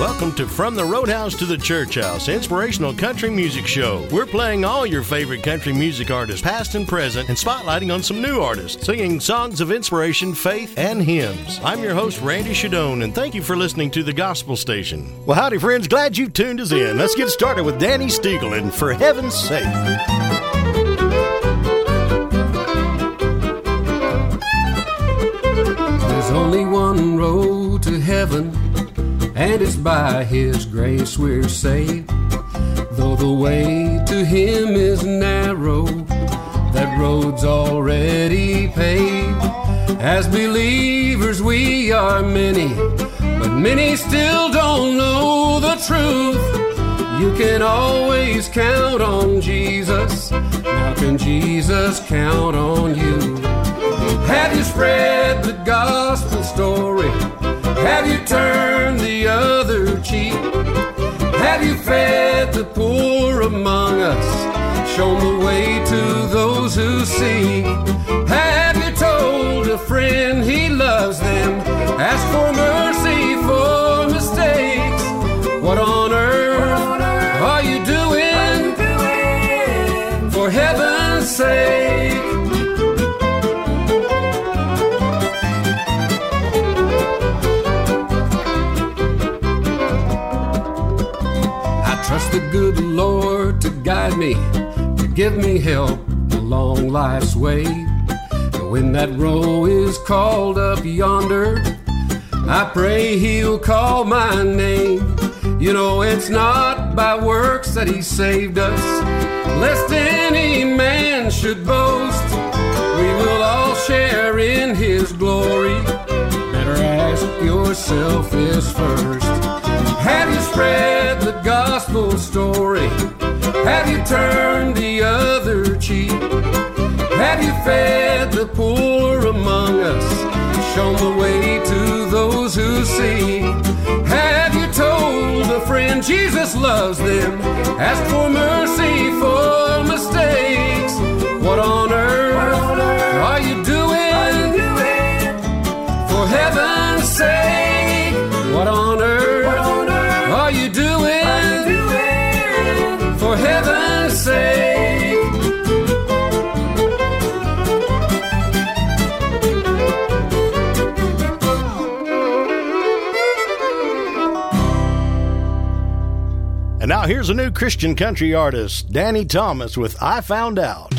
Welcome to From the Roadhouse to the Church House, inspirational country music show. We're playing all your favorite country music artists, past and present, and spotlighting on some new artists, singing songs of inspiration, faith, and hymns. I'm your host, Randy Shadoan, and thank you for listening to the Gospel Station. Well, howdy, friends. Glad you tuned us in. Let's get started with Danny Stiegel and For Heaven's Sake. And it's by His grace we're saved. Though the way to Him is narrow, that road's already paved. As believers, we are many, but many still don't know the truth. You can always count on Jesus. Now, can Jesus count on you? Have you spread the gospel story? Have you turned the other cheek? Have you fed the poor among us? Shown the way to those who seek? Have you told a friend he loves them? Ask for mercy for mistakes. What on earth are you doing? For heaven's sake. Guide me, to give me help along life's way. And when that row is called up yonder, I pray He'll call my name. You know, it's not by works that He saved us, lest any man should boast. We will all share in His glory. Better ask yourself this first. Have you spread the gospel story? Have you turned the other cheek? Have you fed the poor among us? Shown the way to those who see? Have you told a friend Jesus loves them? Ask for mercy for mistakes. What on earth now here's a new Christian country artist, Danny Thomas, with I Found Out.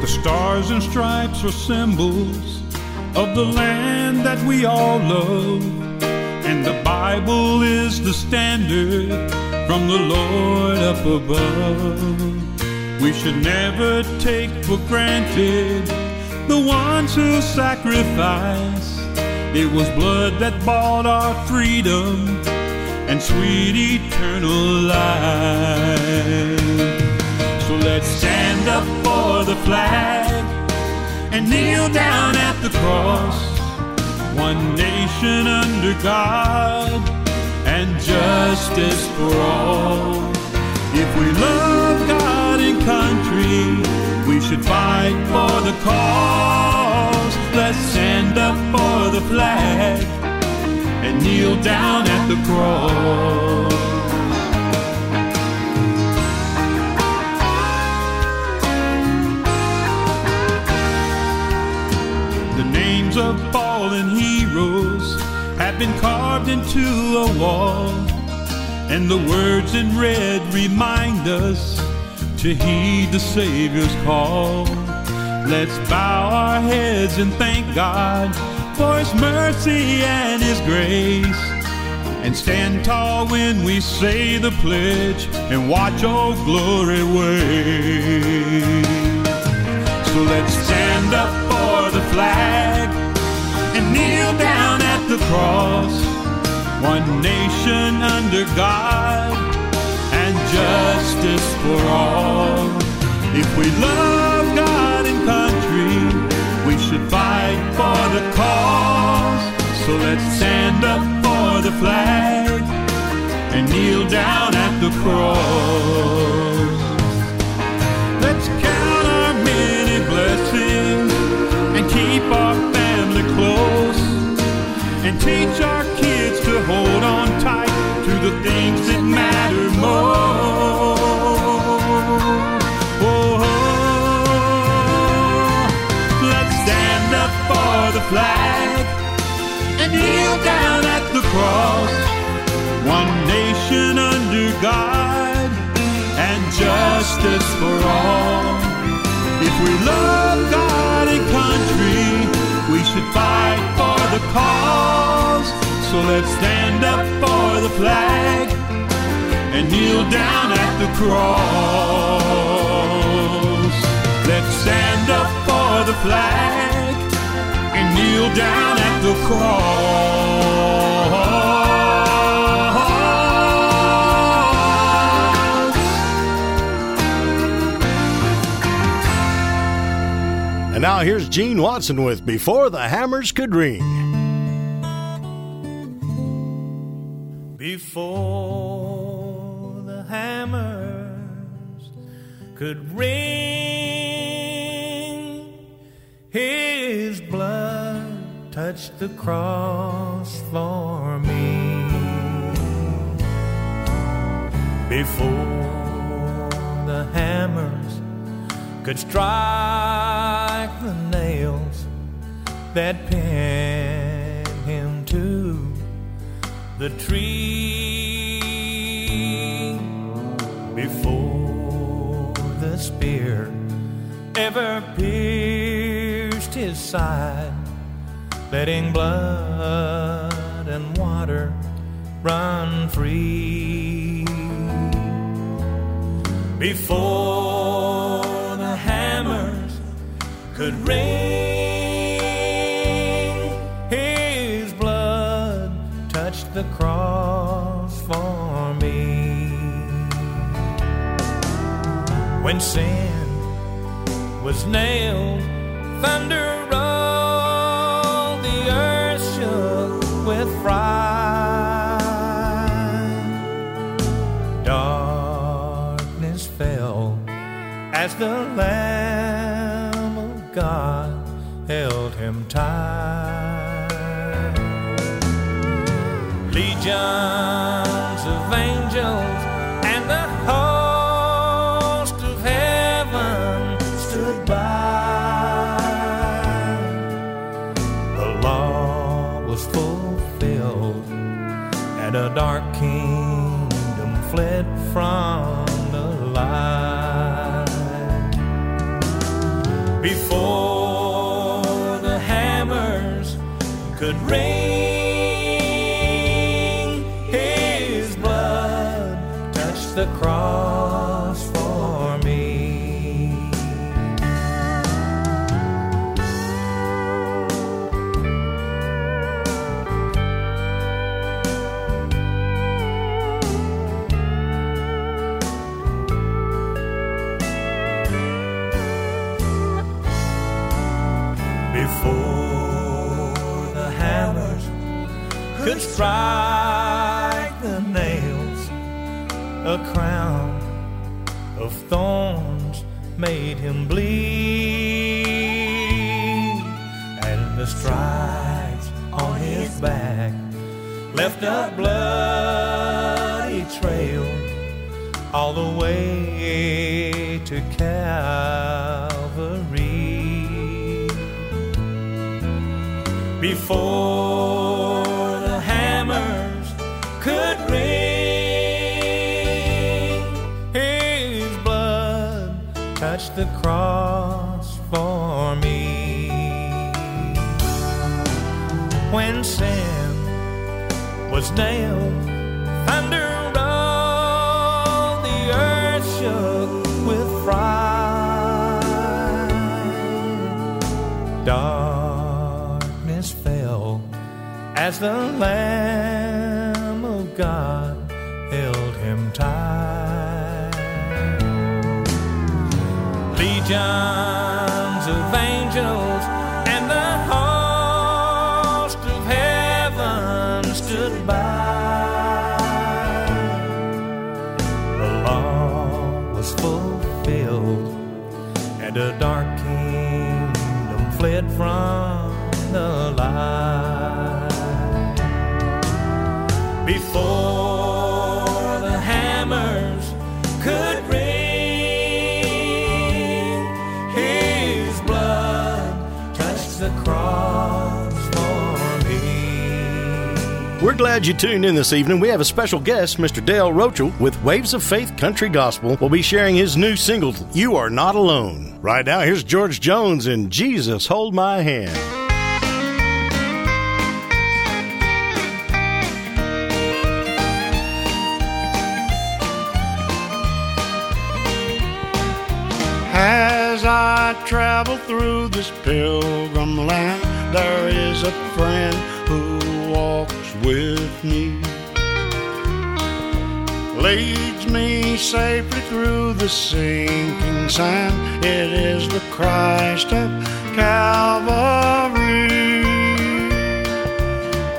The stars and stripes are symbols of the land that we all love. And the Bible is the standard from the Lord up above. We should never take for granted the ones who sacrifice. It was blood that bought our freedom and sweet eternal life. So let's stand up for the flag and kneel down at the cross. One nation under God and justice for all. If we love God and country, we should fight for the cause. Let's stand up for the flag and kneel down at the cross. The names of fallen heroes have been carved into a wall, and the words in red remind us to heed the Savior's call. Let's bow our heads and thank God for His mercy and His grace. And stand tall when we say the pledge and watch Old Glory wave. So let's stand up for the flag and kneel down at the cross. One nation under God and justice for all. If we love God and country, we should fight for the cause. So let's stand up for the flag and kneel down at the cross. Let's count our many blessings and keep our and teach our kids to hold on tight to the things that matter most. Oh, let's stand up for the flag and kneel down at the cross. One nation under God and justice for all. If we love God and country, we should fight. So let's stand up for the flag and kneel down at the cross. Let's stand up for the flag and kneel down at the cross. And now here's Gene Watson with Before the Hammers Could Ring. Before the hammers could ring. His blood touched the cross for me. Before the hammers could strike the nails that pinned the tree before the spear ever pierced his side, letting blood and water run free. Before the hammers could ring, the cross for me. When sin was nailed, thunder rolled, the earth shook with fright. Darkness fell as the Lamb legions of angels and the host of heaven stood by. The law was fulfilled, and a dark kingdom fled from the light. Before could strike the nails, a crown of thorns made him bleed, and the stripes on his back left a bloody trail all the way to Calvary. Before the cross for me. When sin was nailed, thunder rolled, the earth shook with fright. Darkness fell as the Lamb from the light. Before glad you tuned in this evening. We have a special guest, Mr. Dale Rochel, with Waves of Faith Country Gospel. will be sharing his new single, You Are Not Alone. Right now, here's George Jones and Jesus Hold My Hand. As I travel through this pilgrim land, there is a friend with me. Leads me safely through the sinking sand. It is the Christ of Calvary.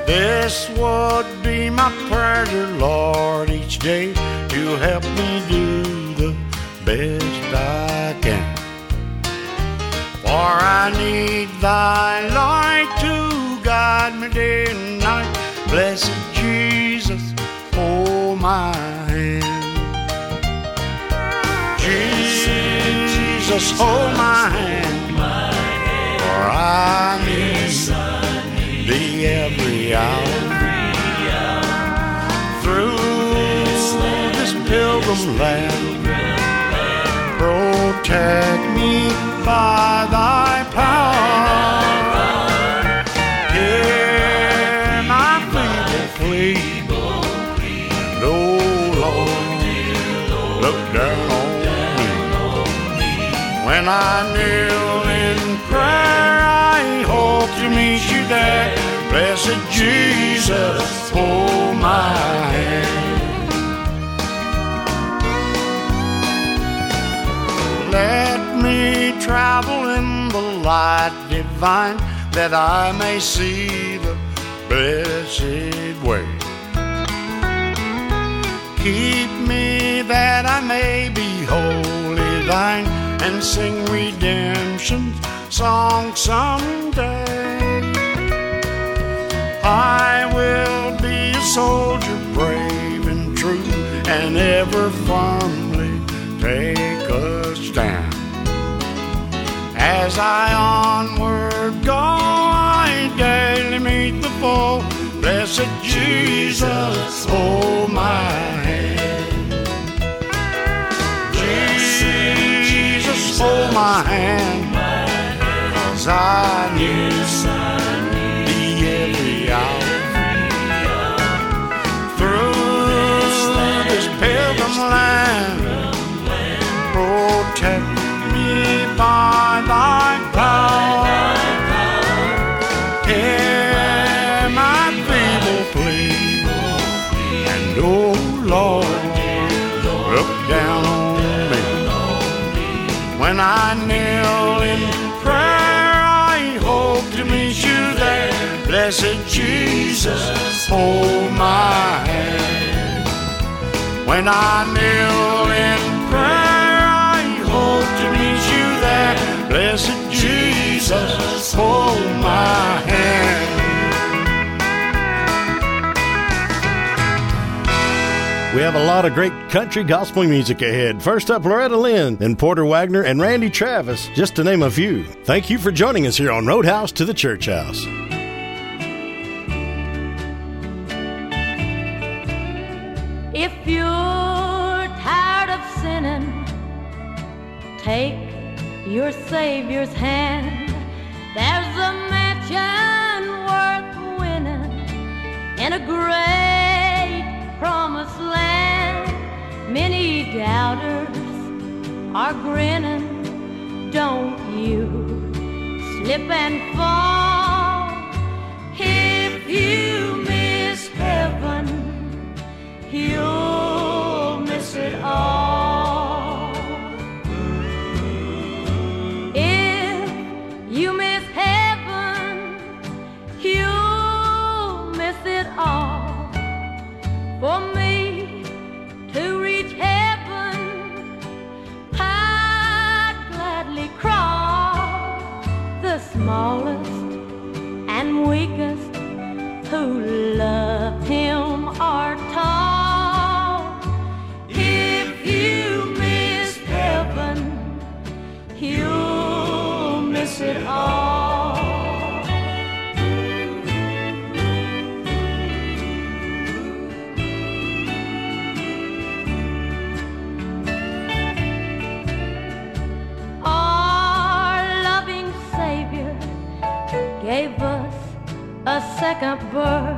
This would be my prayer, Lord, each day to help me do the best I can. For I need thy light to guide me day and night. Blessed Jesus, hold my hand. Jesus, hold my hand. For I need thee every hour. Through this pilgrim land protect me by thy power. Look down on me. When I kneel in prayer, I hope to meet you there. Blessed Jesus, hold my hand. Let me travel in the light divine that I may see the blessed way. Keep me that I may be wholly thine and sing redemption's song someday. I will be a soldier brave and true and ever firmly take a stand. As I onward go, I daily meet the foe. Blessed Jesus, oh my hold my hand. Cause I need Jesus, hold my hand. When I kneel in prayer, I hope to meet you there. Blessed Jesus, hold my hand. We have a lot of great country gospel music ahead. First up, Loretta Lynn, then Porter Wagoner and Randy Travis, just to name a few. Thank you for joining us here on Roadhouse to the Church House. If you're tired of sinning, take your Savior's hand. There's a mansion worth winning in a great promised land. Many doubters are grinning. Don't you slip and fall. Second birth, and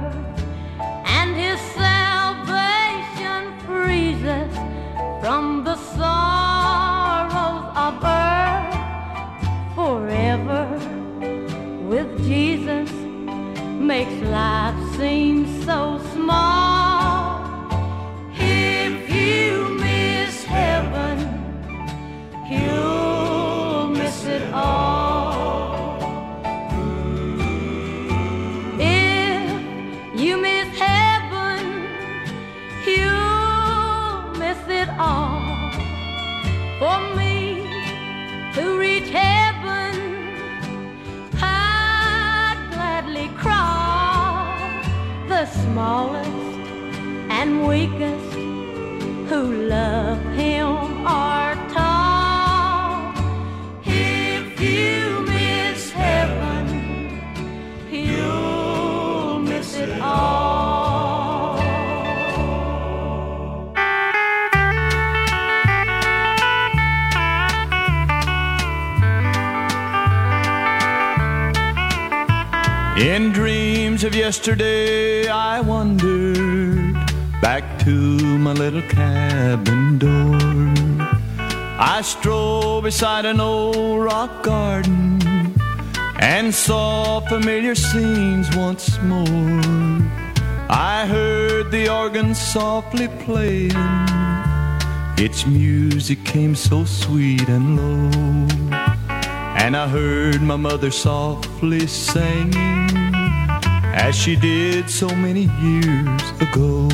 yesterday, I wandered back to my little cabin door. I strolled beside an old rock garden and saw familiar scenes once more. I heard the organ softly playing, its music came so sweet and low. And I heard my mother softly singing as she did so many years ago.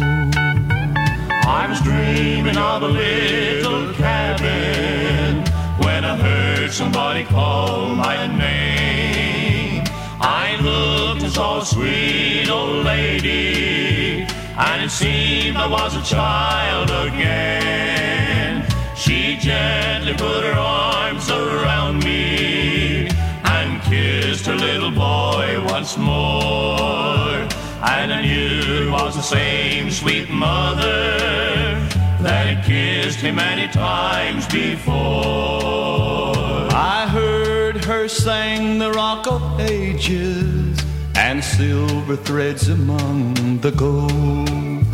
I was dreaming of a little cabin when I heard somebody call my name. I looked and saw a sweet old lady, and it seemed I was a child again. She gently put her arms around me kissed her little boy once more. And I knew it was the same sweet mother that had kissed him many times before. I heard her sing the rock of ages and silver threads among the gold.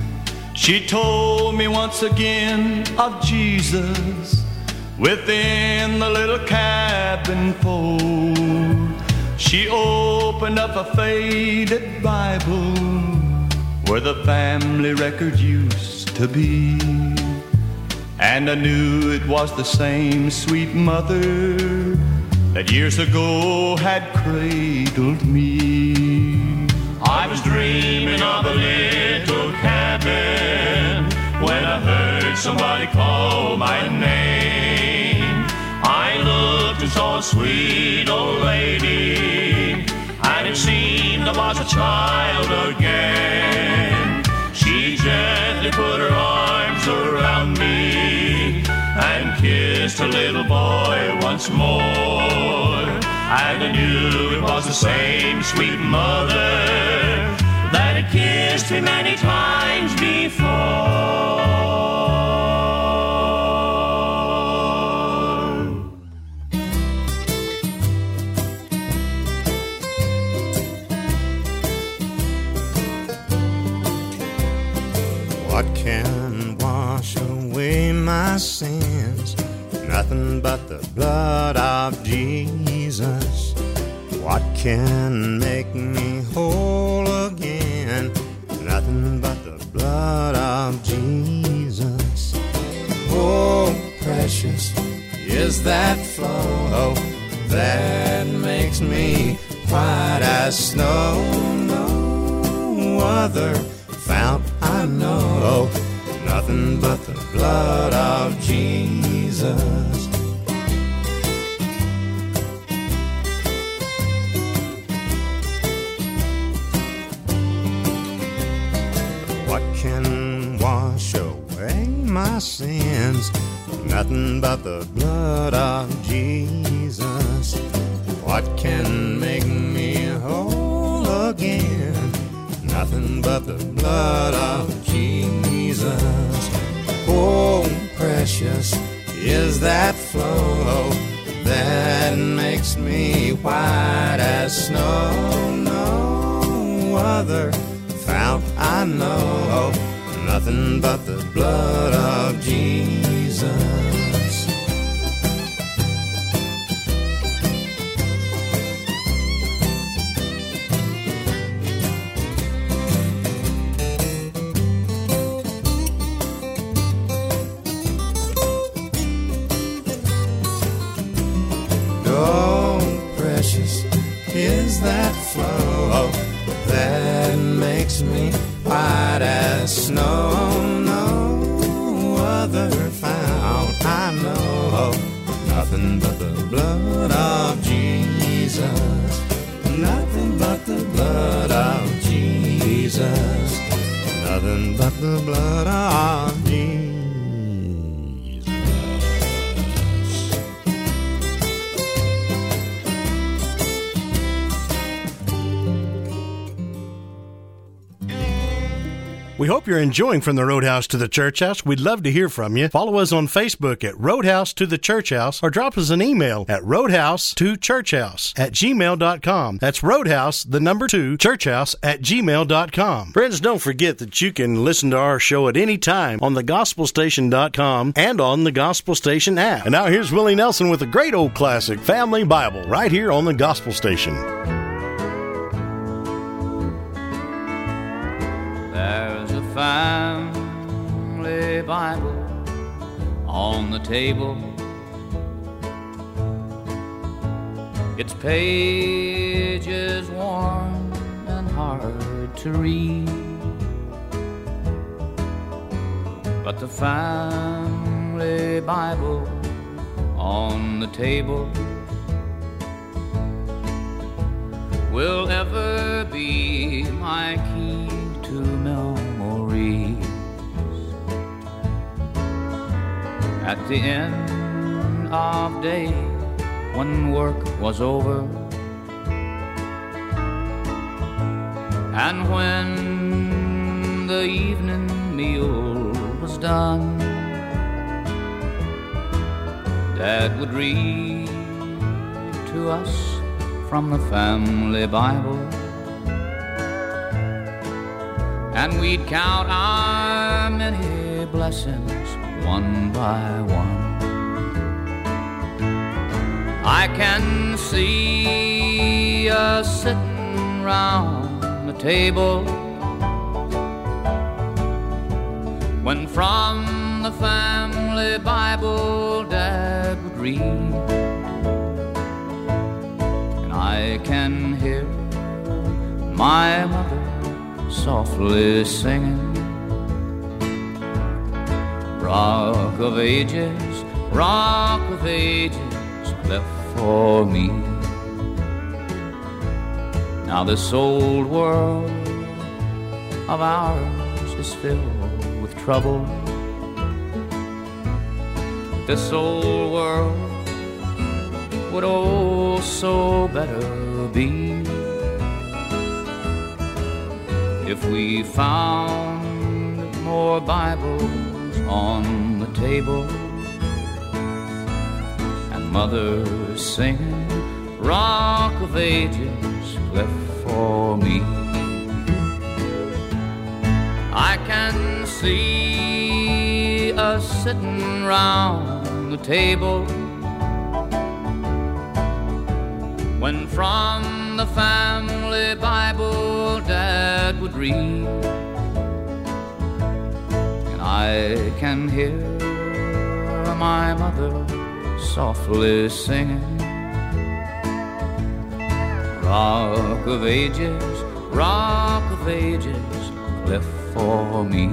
She told me once again of Jesus within the little cabin fold. She opened up a faded Bible where the family record used to be. And I knew it was the same sweet mother that years ago had cradled me. I was dreaming of a little cabin when I heard somebody call my name. I looked a sweet old lady, and it seemed I was a child again. She gently put her arms around me and kissed her little boy once more. And I knew it was the same sweet mother that had kissed me many times before. What can wash away my sins? Nothing but the blood of Jesus. What can make me whole again? Nothing but the blood of Jesus. Oh, precious is that flow that makes me white as snow. No other know. Nothing but the blood of Jesus. What can wash away my sins? Nothing but the blood of Jesus. What can make me whole again? Nothing but the blood of Jesus. Oh, precious is that flow that makes me white as snow. No other fount I know. Nothing but the blood of Jesus. Blood of Jesus. Nothing but the blood of Jesus. Nothing but the blood of We hope you're enjoying From the Roadhouse to the Church House. We'd love to hear from you. Follow us on Facebook at Roadhouse to the Church House or drop us an email at roadhouse to churchhouse at gmail.com. That's roadhouse, the number two, churchhouse at gmail.com. Friends, don't forget that you can listen to our show at any time on thegospelstation.com and on the Gospel Station app. And now here's Willie Nelson with a great old classic, Family Bible, right here on the Gospel Station. Family Bible on the table. Its pages worn and hard to read. But the family Bible on the table will ever be my key to memories. At the end of day, when work was over, and when the evening meal was done, Dad would read to us from the family Bible. And we'd count our many blessings one by one. I can see us sitting round the table when from the family Bible Dad would read. And I can hear my mother softly singing. Rock of ages, rock of ages, left for me. Now this old world of ours is filled with trouble. This old world would oh so better be if we found more Bibles on the table and mothers singing Rock of Ages left for me. I can see us sitting round the table when from the family Bible Dad would read, I can hear my mother softly singing. Rock of ages, rock of ages, left for me.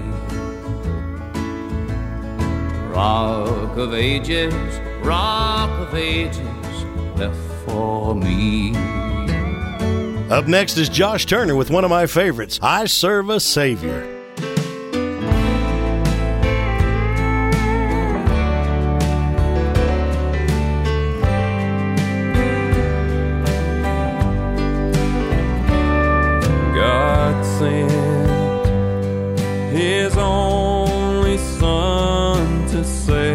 Rock of ages, rock of ages, left for me. Up next is Josh Turner with one of my favorites, I Serve a Savior. Son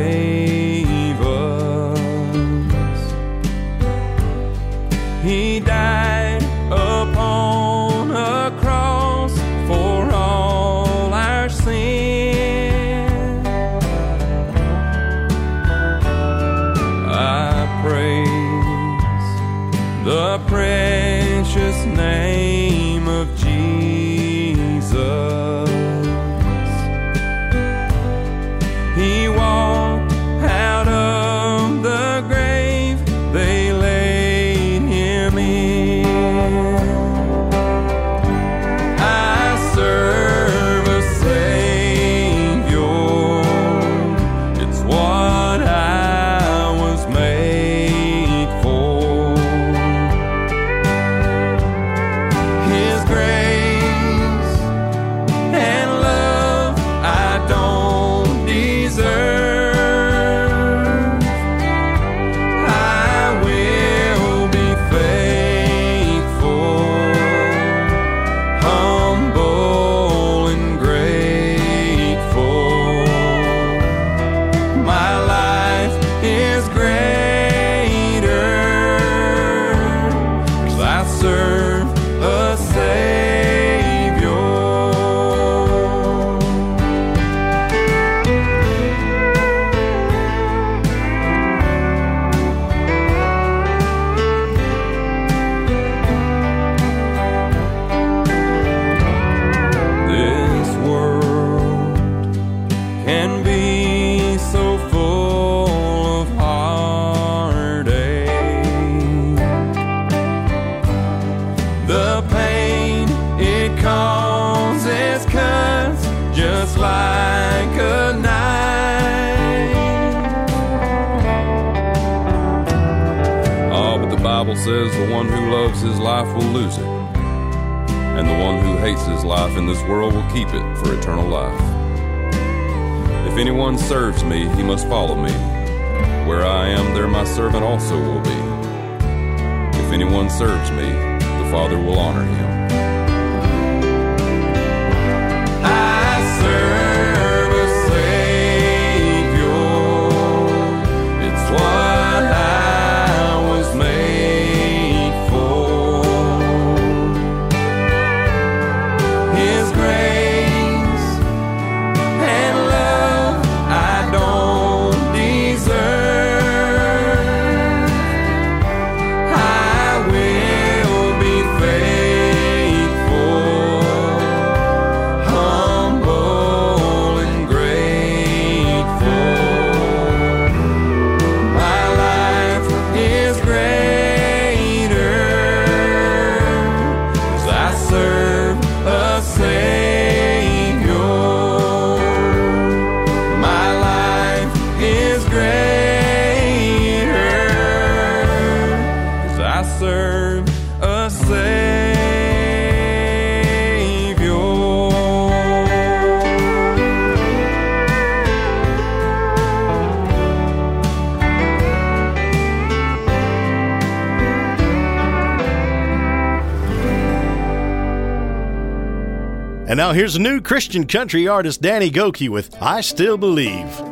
Now here's new Christian country artist Danny Goki with I Still Believe.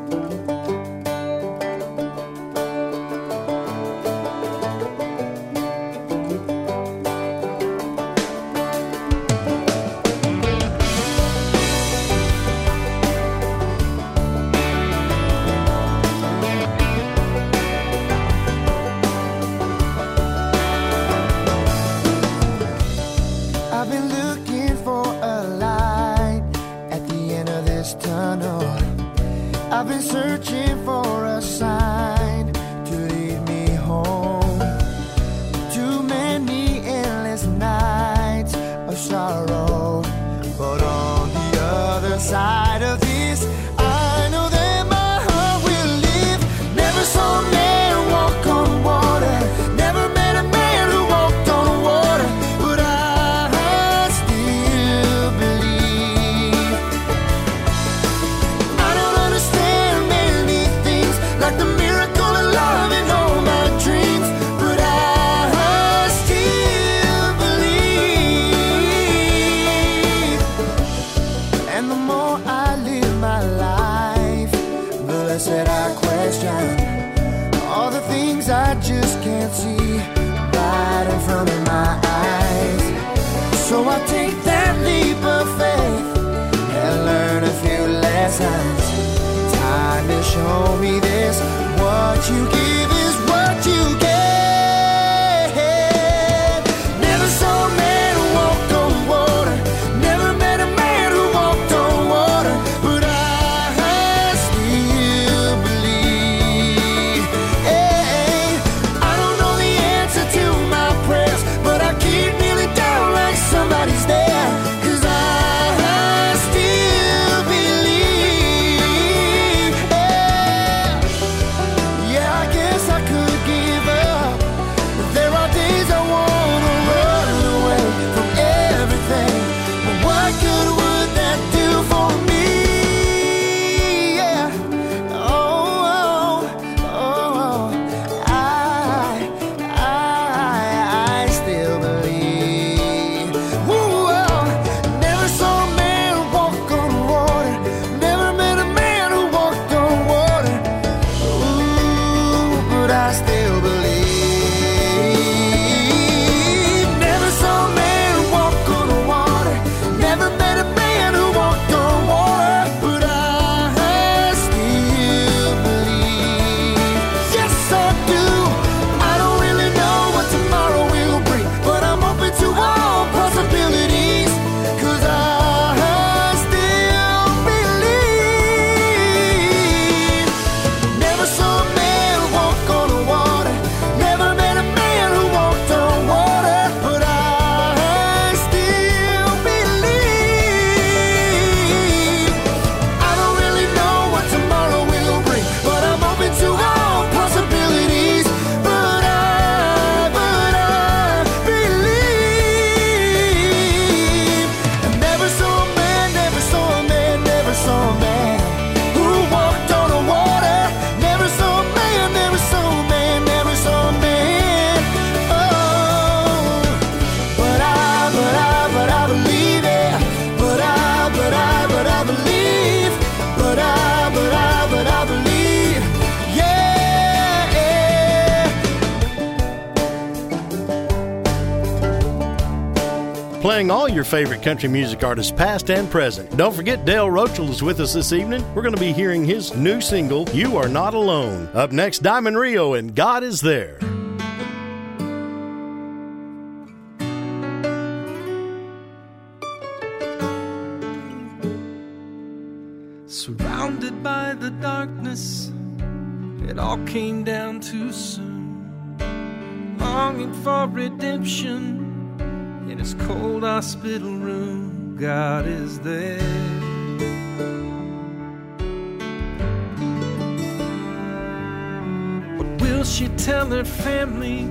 Favorite country music artists, past and present. Don't forget Dale Rochel is with us this evening. We're going to be hearing his new single, You Are Not Alone. Up next, Diamond Rio and God is There. Hospital room, God is there. What will she tell her family?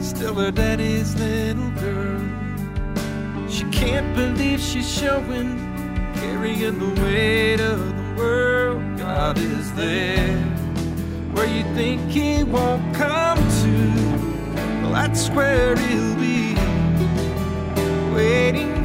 Still her daddy's little girl. She can't believe she's showing carrying the weight of the world. God is there where you think He won't come to. Well, that's where He'll be waiting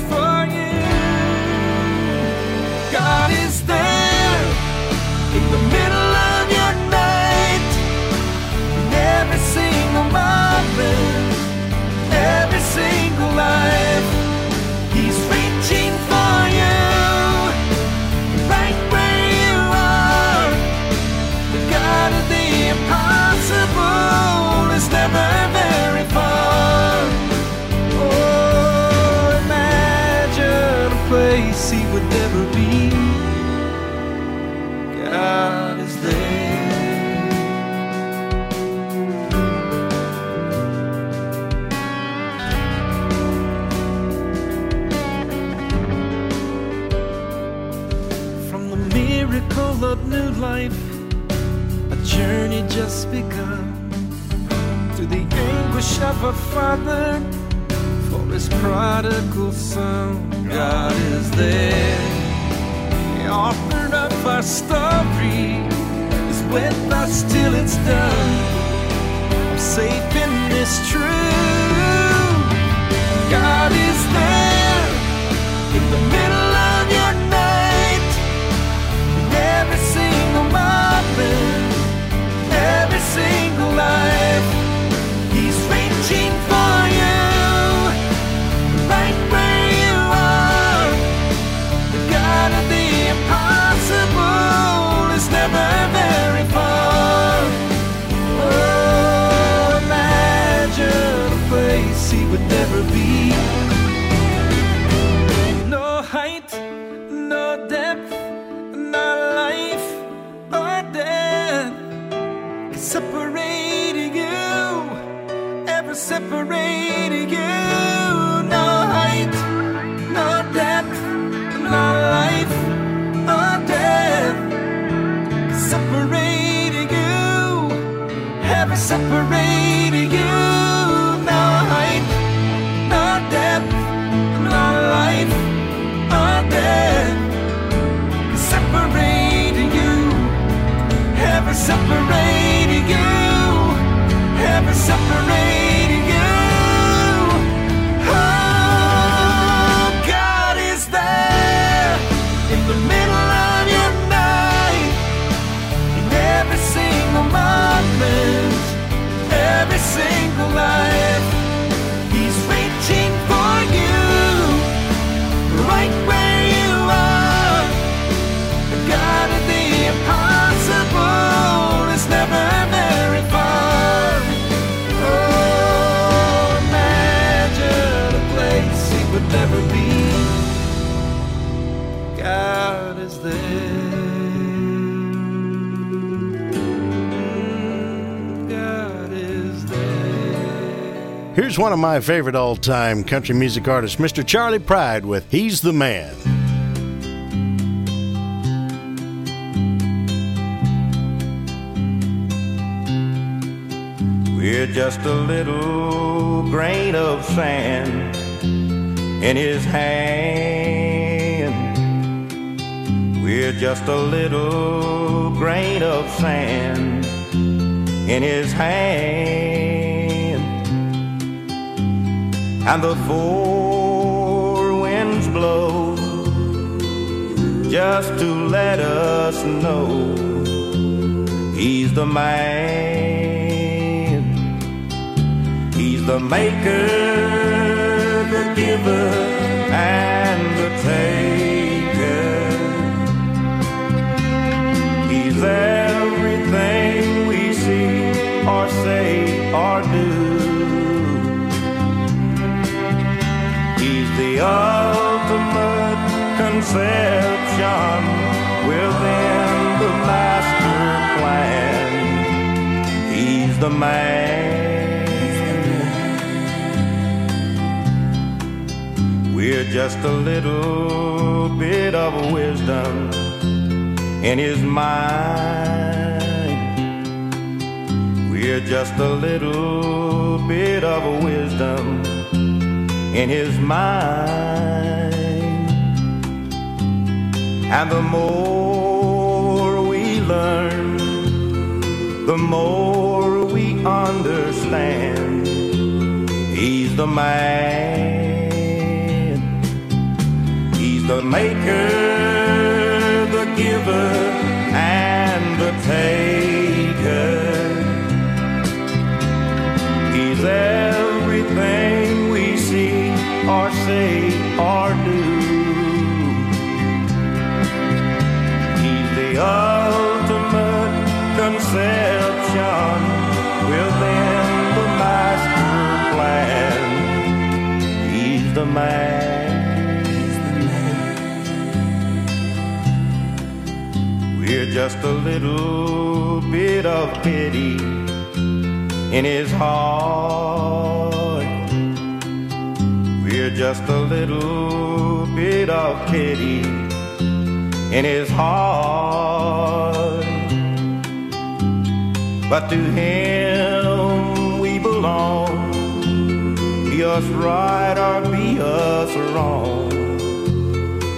life, a journey just begun. To the anguish of a father for his prodigal son, God is there. The author of our story is with us till it's done. I'm safe in this truth. God is there in the middle single life. Separate you. No height, no depth, no life or death separate you, ever separate you. No height, no depth, no life death separate you, separate one of my favorite all time country music artists, Mr. Charley Pride, with He's the Man. We're just a little grain of sand in his hand. We're just a little grain of sand in his hand and the four winds blow just to let us know he's the man. He's the maker the giver and the taker. He's everything we see or say or do. Ultimate conception within the master plan. He's the man. We're just a little bit of wisdom in his mind. We're just a little bit of wisdom in his mind. And the more we learn, the more we understand. He's the man. He's the maker, the giver, and the taker. He's or say or do. He's the ultimate conception within the master plan. He's the man. We're just a little bit of pity in his heart. Just a little bit of pity in his heart. But to him we belong, be us right or be us wrong.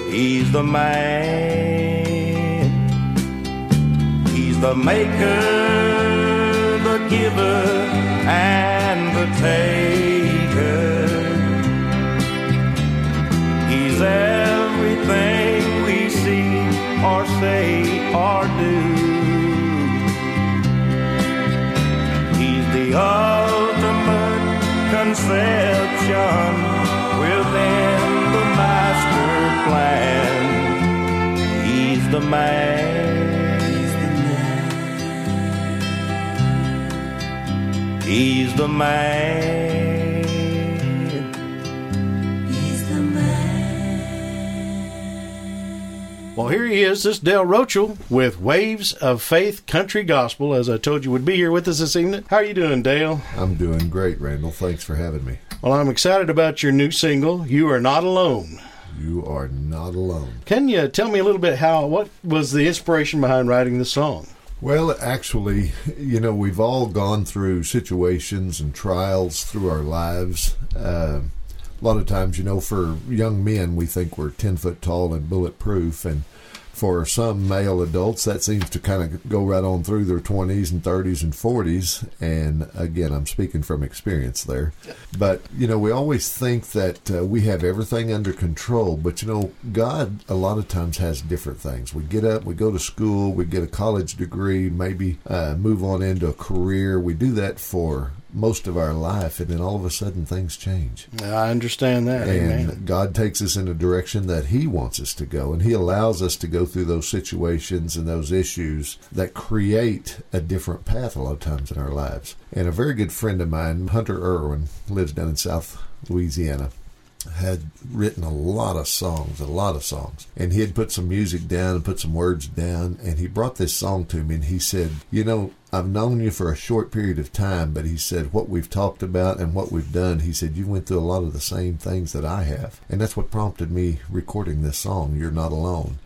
He's the man. He's the maker, the giver, and the taker. Everything we see or say or do. He's the ultimate conception within the master plan. He's the man. He's the man. Here he is, this Dale Rochel with Waves of Faith Country Gospel, as I told you would be here with us this evening. How are you doing, Dale? I'm doing great, Randall. Thanks for having me. Well, I'm excited about your new single, You Are Not Alone. You are not alone. Can you tell me a little bit how, what was the inspiration behind writing the song? Well, actually, you know, we've all gone through situations and trials through our lives. Uh, a lot of times, you know, for young men, we think we're 10 foot tall and bulletproof. And for some male adults, that seems to kind of go right on through their 20s and 30s and 40s. And again, I'm speaking from experience there. But, you know, we always think that uh, we have everything under control. But, you know, God a lot of times has different things. We get up, we go to school, we get a college degree, maybe uh, move on into a career. We do that for most of our life, and then all of a sudden things change. I understand that. And Amen. God takes us in a direction that He wants us to go, and He allows us to go through those situations and those issues that create a different path a lot of times in our lives. And a very good friend of mine, Hunter Irwin, lives down in South Louisiana had written a lot of songs, a lot of songs. And he had put some music down and put some words down. And he brought this song to me and he said, You know, I've known you for a short period of time, but he said, What we've talked about and what we've done, he said, You went through a lot of the same things that I have. And that's what prompted me recording this song, You're Not Alone.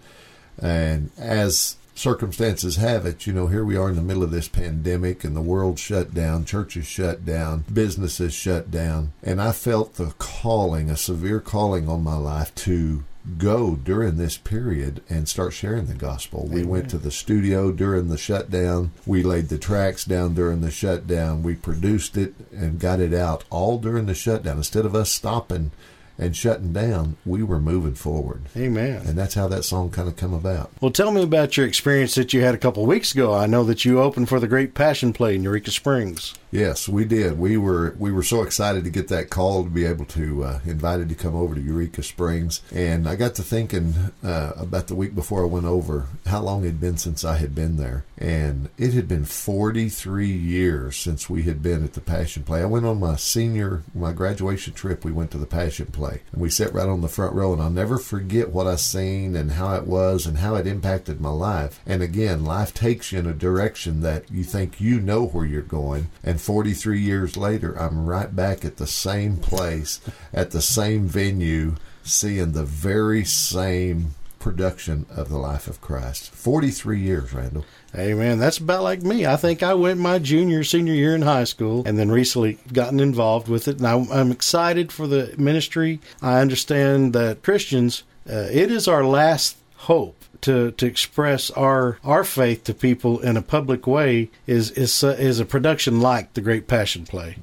And as circumstances have it, you know, here we are in the middle of this pandemic and the world shut down, churches shut down, businesses shut down. And I felt the calling, a severe calling on my life to go during this period and start sharing the gospel. We went to the studio during the shutdown. We laid the tracks down during the shutdown. We produced it and got it out all during the shutdown. Instead of us stopping and shutting down, we were moving forward. Amen. And that's how that song kind of come about. Well, tell me about your experience that you had a couple weeks ago. I know that you opened for the Great Passion Play in Eureka Springs. Yes, we did. We were we were so excited to get that call to be able to uh, invited to come over to Eureka Springs, and I got to thinking uh, about the week before I went over how long it had been since I had been there, and it had been 43 years since we had been at the Passion Play. I went on my senior my graduation trip. We went to the Passion Play, and we sat right on the front row, and I'll never forget what I seen and how it was and how it impacted my life. And again, life takes you in a direction that you think you know where you're going, and 43 years later, I'm right back at the same place, at the same venue, seeing the very same production of the life of Christ. 43 years, Randall. Hey man, that's about like me. I think I went my junior, senior year in high school, and then recently gotten involved with it. And I, I'm excited for the ministry. I understand that Christians, uh, it is our last hope to to express our our faith to people in a public way is is uh, is a production like the Great Passion Play.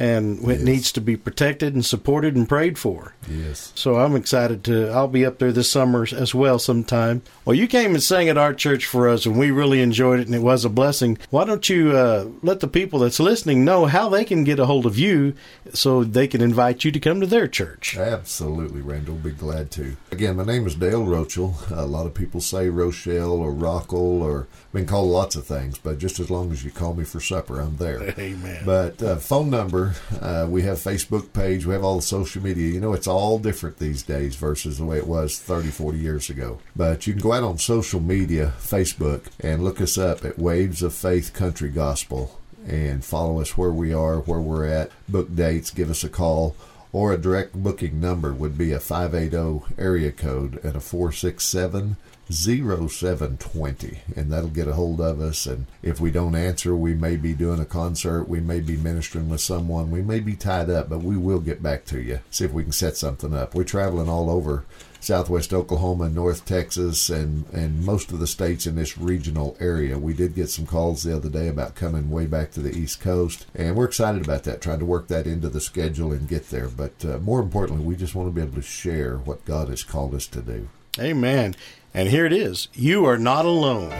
And it Yes. needs to be protected and supported and prayed for. Yes. So I'm excited to. I'll be up there this summer as well sometime. Well, you came and sang at our church for us, and we really enjoyed it, and it was a blessing. Why don't you uh, let the people that's listening know how they can get a hold of you, so they can invite you to come to their church? Absolutely, Randall. Be glad to. Again, my name is Dale Rochel. A lot of people say Rochelle or Rockle or been called lots of things, but just as long as you call me for supper, I'm there. Amen. But uh, phone number, uh, we have Facebook page, we have all the social media. You know, it's all different these days versus the way it was 30, 40 years ago. But you can go out on social media, Facebook, and look us up at Waves of Faith Country Gospel and follow us where we are, where we're at, book dates, give us a call. Or a direct booking number would be a 580 area code and a 467 0720 and that'll get a hold of us and if we don't answer we may be doing a concert we may be ministering with someone we may be tied up but we will get back to you see if we can set something up. We're traveling all over southwest oklahoma north texas and and most of the states in this regional area. We did get some calls the other day about coming way back to the east coast and we're excited about that trying to work that into the schedule and get there. But uh, more importantly we just want to be able to share what god has called us to do Amen. And here it is. You are not alone.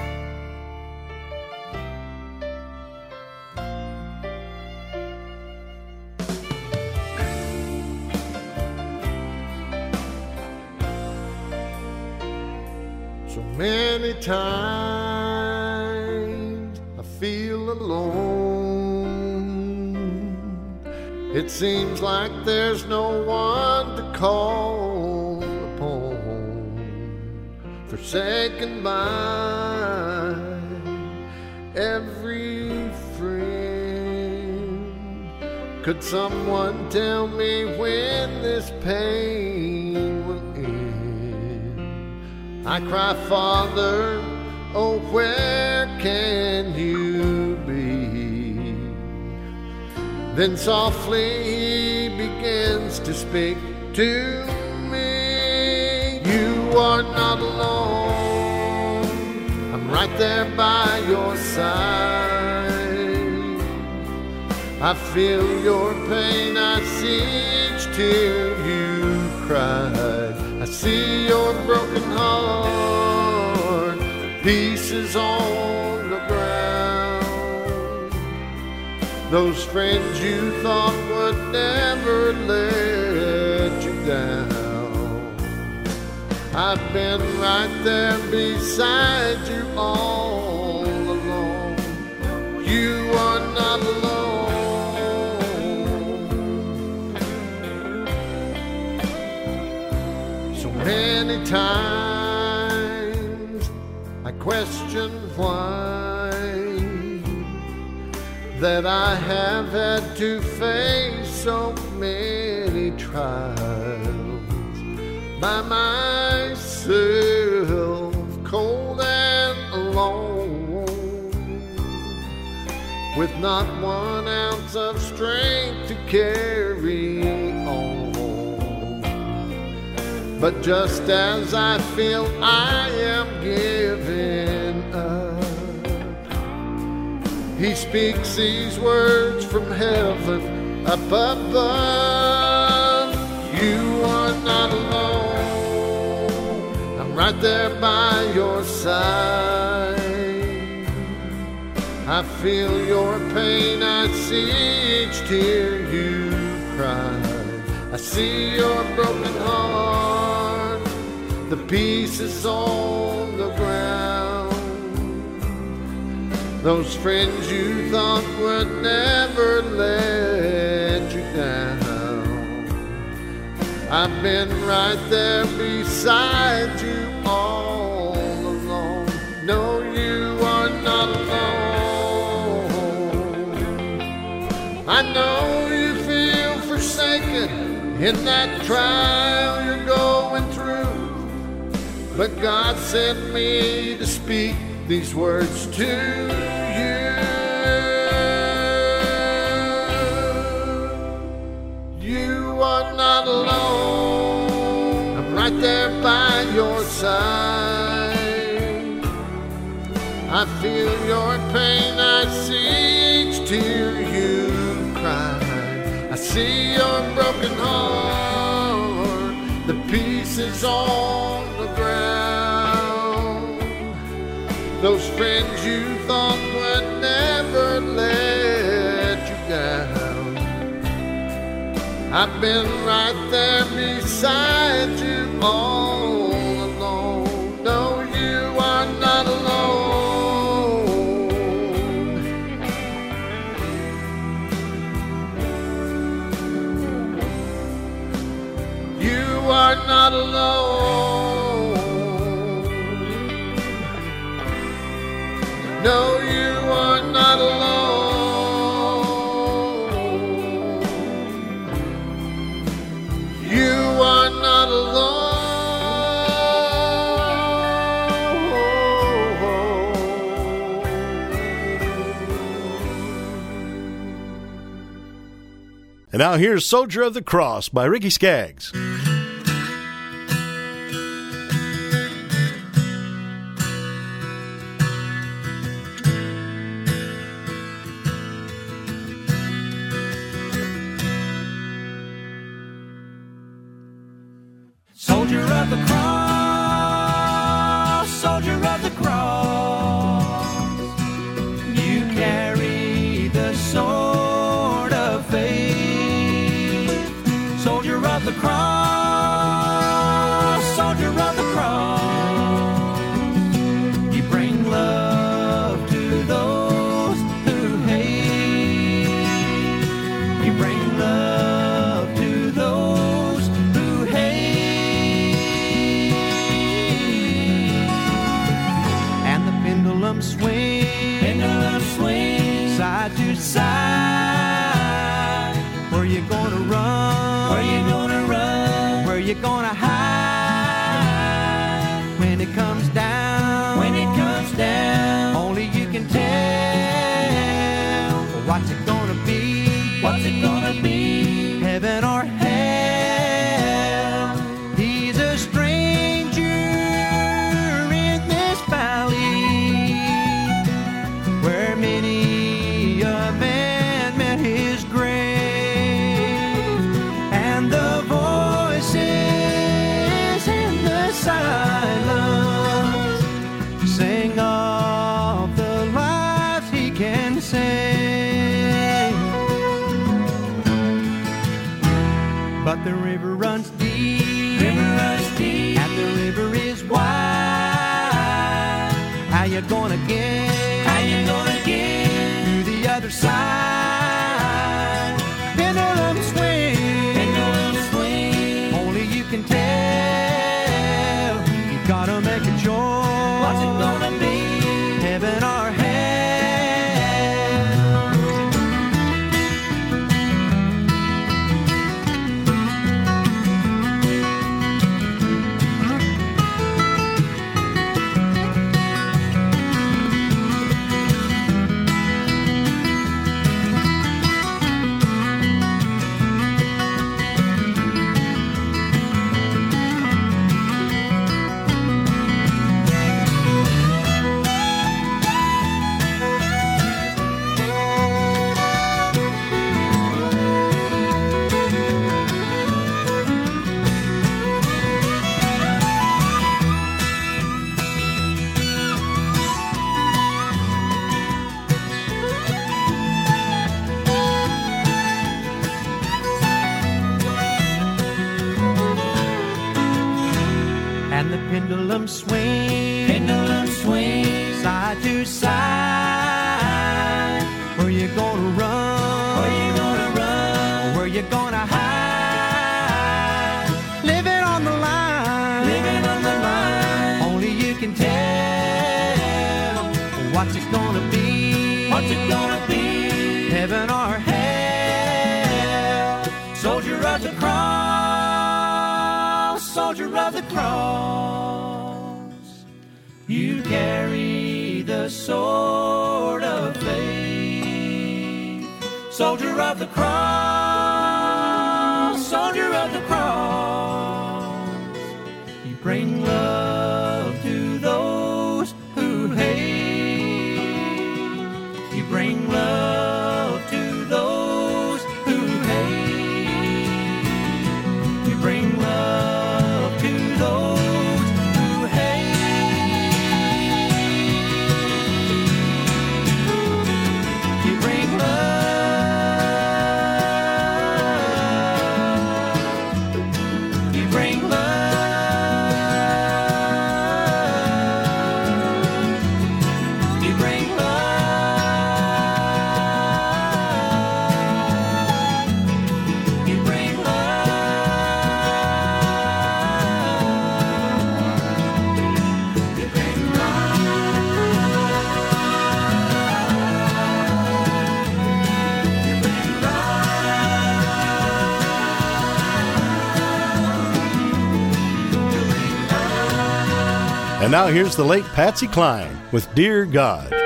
So many times I feel alone. It seems like there's no one Forsaken by every friend. Could someone tell me when this pain will end? I cry, Father, oh, where can you be? Then softly he begins to speak to me. You are not there by your side. I feel your pain, I see each tear you cried. I see your broken heart, pieces on the ground. Those friends you thought would never let I've been right there beside you all along. You are not alone. So many times I question why that I have had to face so many trials by myself, with not one ounce of strength to carry on. But just as I feel I am giving up, He speaks these words from heaven up above. You are not alone. I'm right there by your side. I feel your pain, I see each tear you cry. I see your broken heart, the pieces on the ground. Those friends you thought would never let you down. I've been right there beside you all along. No, know you feel forsaken in that trial you're going through. But God sent me to speak these words to you. You are not alone. I'm right there by your side. I feel your pain. I see each tear see your broken heart, the pieces on the ground. Those friends you thought would never let you down. I've been right there beside you all not alone. No, you are not alone. You are not alone. And now here's Soldier of the Cross by Ricky Skaggs. Side to side. Carry the sword of faith. Soldier of the cross, soldier of the cross. You bring love And now here's the late Patsy Cline with Dear God.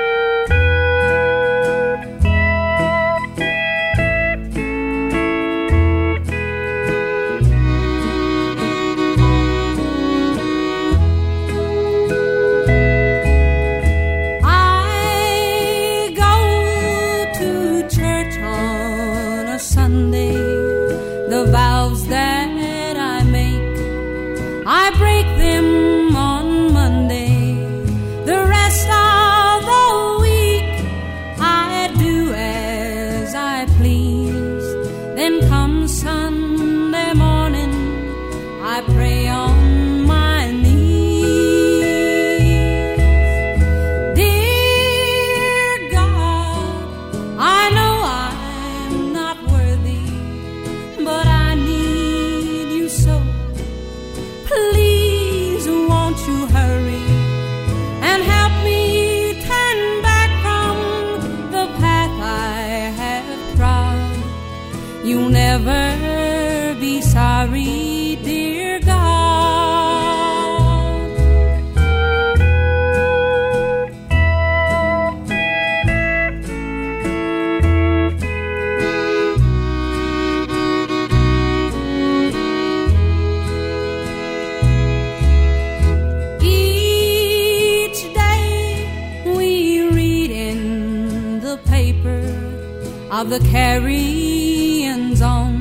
Of the carryings on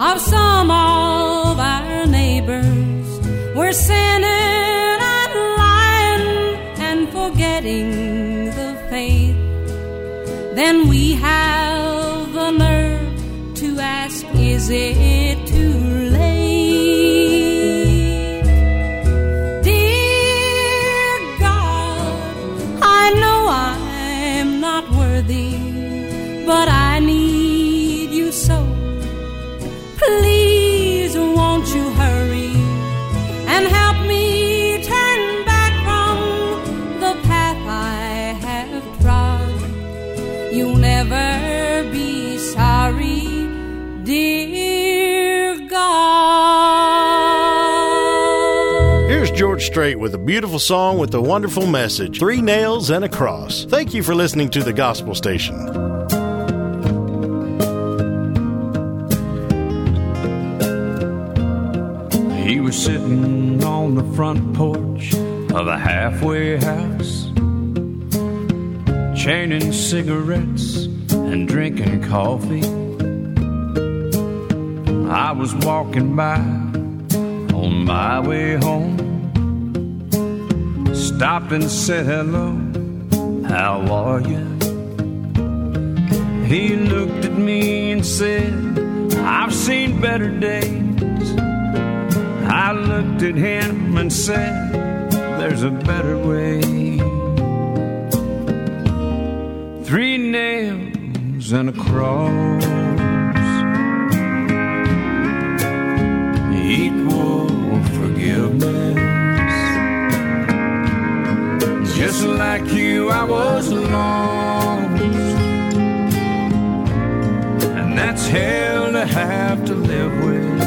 of some of our neighbors. We're sinning and lying and forgetting the faith. Then we have the nerve to ask, is it With a beautiful song with a wonderful message Three Nails and a Cross. Thank you for listening to the Gospel Station. He was sitting on the front porch of a halfway house, chaining cigarettes and drinking coffee. I was walking by on my way home, stopped and said hello, how are you? He looked at me and said, I've seen better days. I looked at him and said, There's a better way. Three nails and a cross. Just like you, I was lost. And that's hell to have to live with.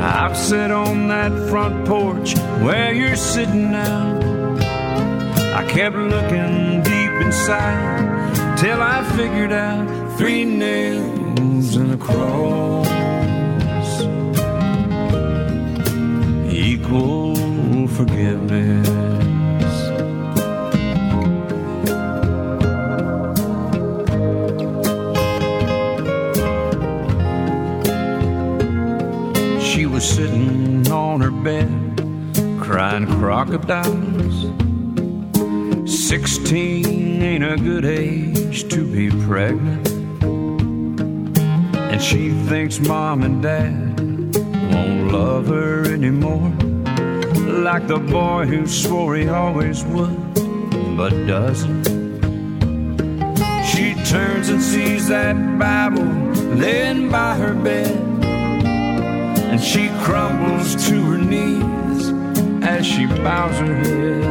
I've sat on that front porch where you're sitting now. I kept looking deep inside till I figured out three nails and a cross equal forgiveness. She was sitting on her bed, crying crocodiles. Sixteen ain't a good age to be pregnant. And she thinks mom and dad won't love her anymore. Like the boy who swore he always would, but doesn't. She turns and sees that Bible laying by her bed. And she crumbles to her knees as she bows her head.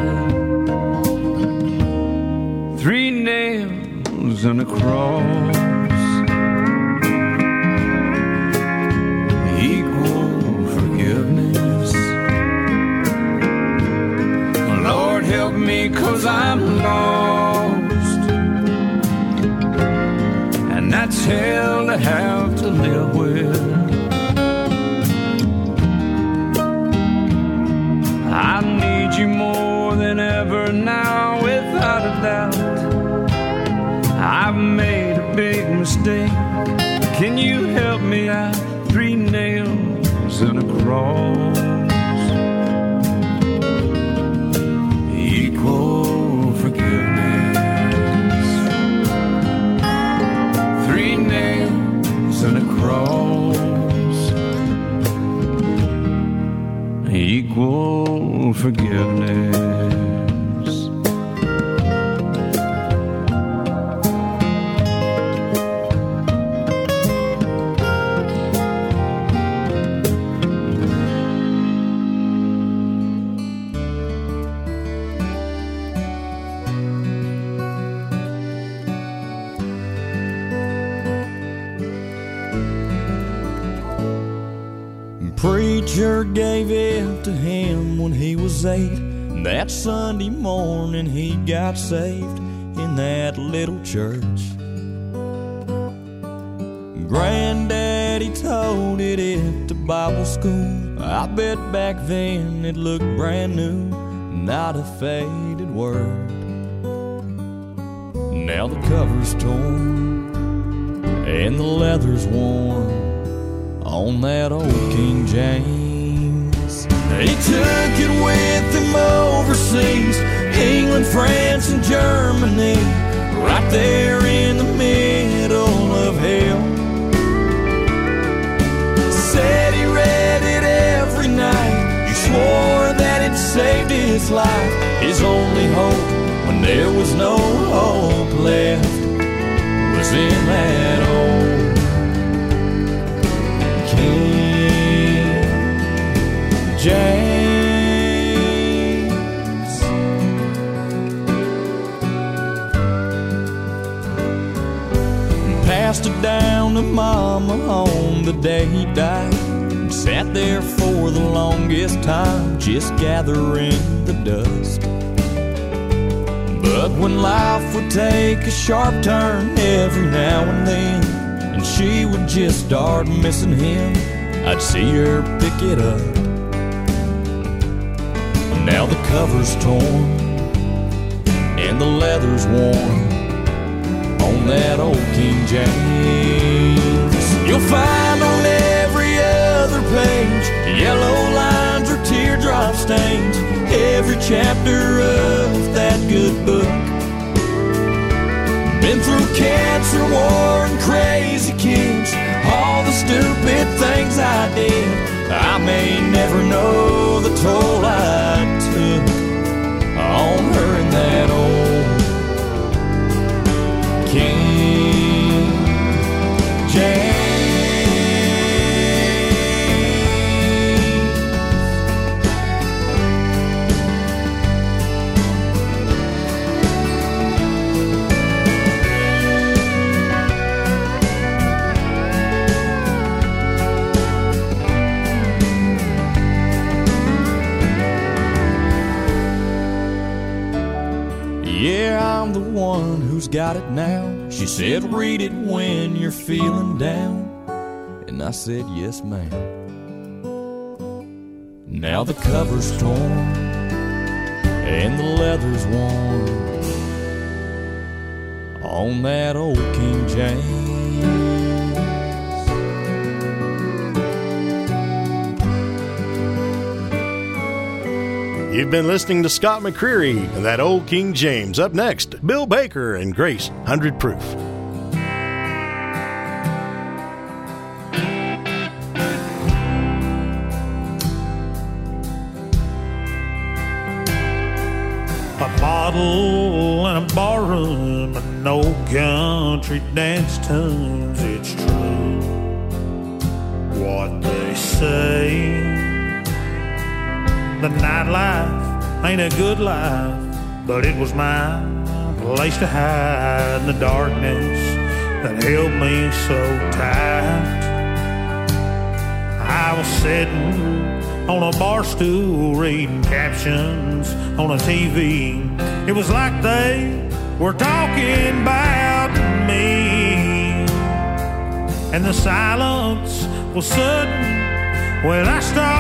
Three nails and a cross. Help me, cause I'm lost. And that's hell to have to live with. Forgiveness. Was eight. That Sunday morning he got saved in that little church. Granddaddy told it at the Bible school. I bet back then it looked brand new, not a faded word. Now the cover's torn and the leather's worn on that old King James. He took it with him overseas, England, France, and Germany, right there in the middle of hell. Said he read it every night. He swore that it saved his life. His only hope when there was no hope left was in that James. Passed it down to Mama on the day he died. And sat there for the longest time, just gathering the dust. But when life would take a sharp turn every now and then, and she would just start missing him, I'd see her pick it up. Now the cover's torn and the leather's worn on that old King James. You'll find on every other page yellow lines or teardrop stains. Every chapter of that good book. Been through cancer, war, and crazy kids. all the stupid things I did. I may never know the toll I took got it now. She said, read it when you're feeling down. And I said, yes, ma'am. Now the cover's torn and the leather's worn on that old King James. You've been listening to Scott McCreery and that old King James. Up next, Bill Baker and Grace 100 Proof. A bottle and a barroom and no country dance tunes. It's true what they say. The nightlife ain't a good life, but it was my place to hide in the darkness that held me so tight. I was sitting on a bar stool reading captions on a TV. It was like they were talking about me. And the silence was sudden when I started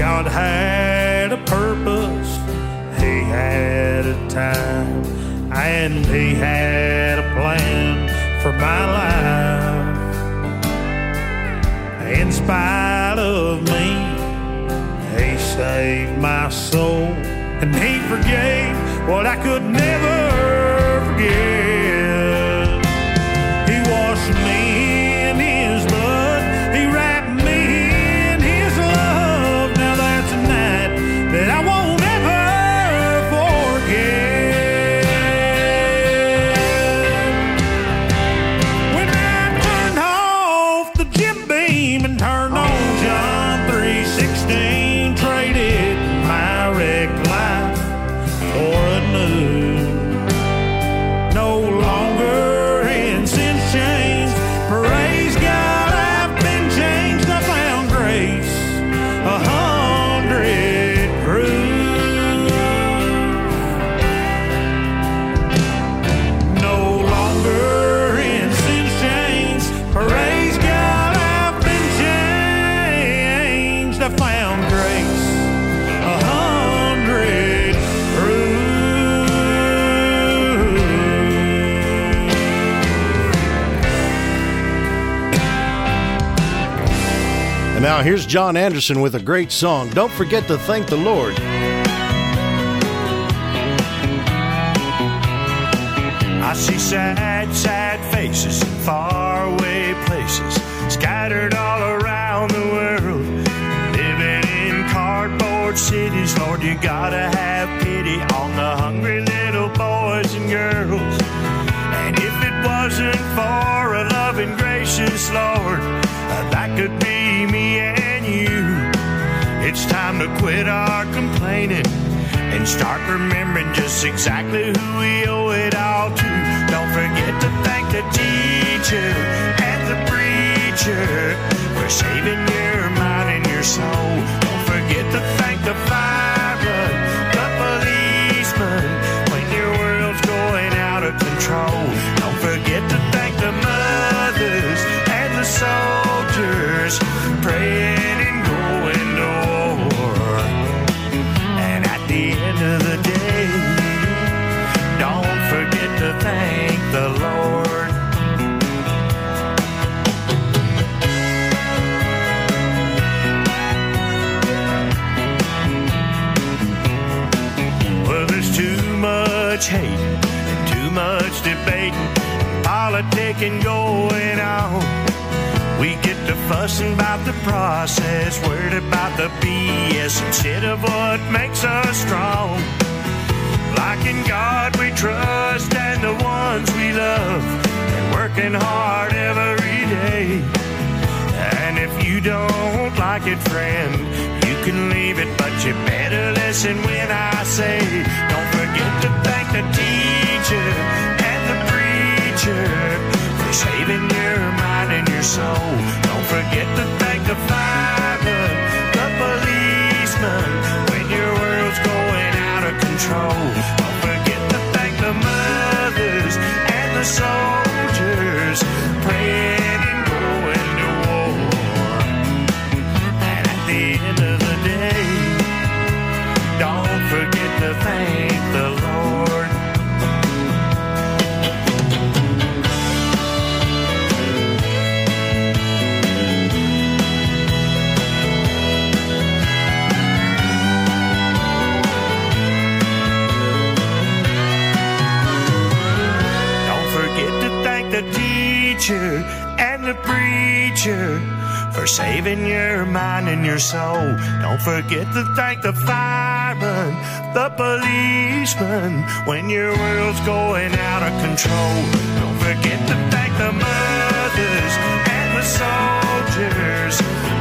God had a purpose, He had a time, and He had a plan for my life. In spite of me, He saved my soul, and He forgave what I could never now here's John Anderson with a great song. Don't forget to thank the Lord. I see sad, sad faces in faraway places, scattered all around the world. Living in cardboard cities, Lord, you gotta have quit our complaining and start remembering just exactly who we owe it all to. Don't forget to thank the teacher and the preacher for saving your mind and your soul. Don't forget to thank the fireman, the policeman when your world's going out of control. Don't forget to thank the mothers and the soldiers praying much hate too much debate, politicking going on. We get to fussing about the process, worried about the BS instead of what makes us strong. Like in God we trust and the ones we love, and working hard every day. And if you don't like it, friend, you can leave it, but you better listen when I say, don't forget to thank the teacher and the preacher for saving your mind and your soul. Don't forget to thank the fireman, the policeman when your world's going out of control. Don't forget to thank the mothers and the soldiers praying teacher and the preacher for saving your mind and your soul. Don't forget to thank the fireman, the policeman when your world's going out of control. Don't forget to thank the mothers and the soldiers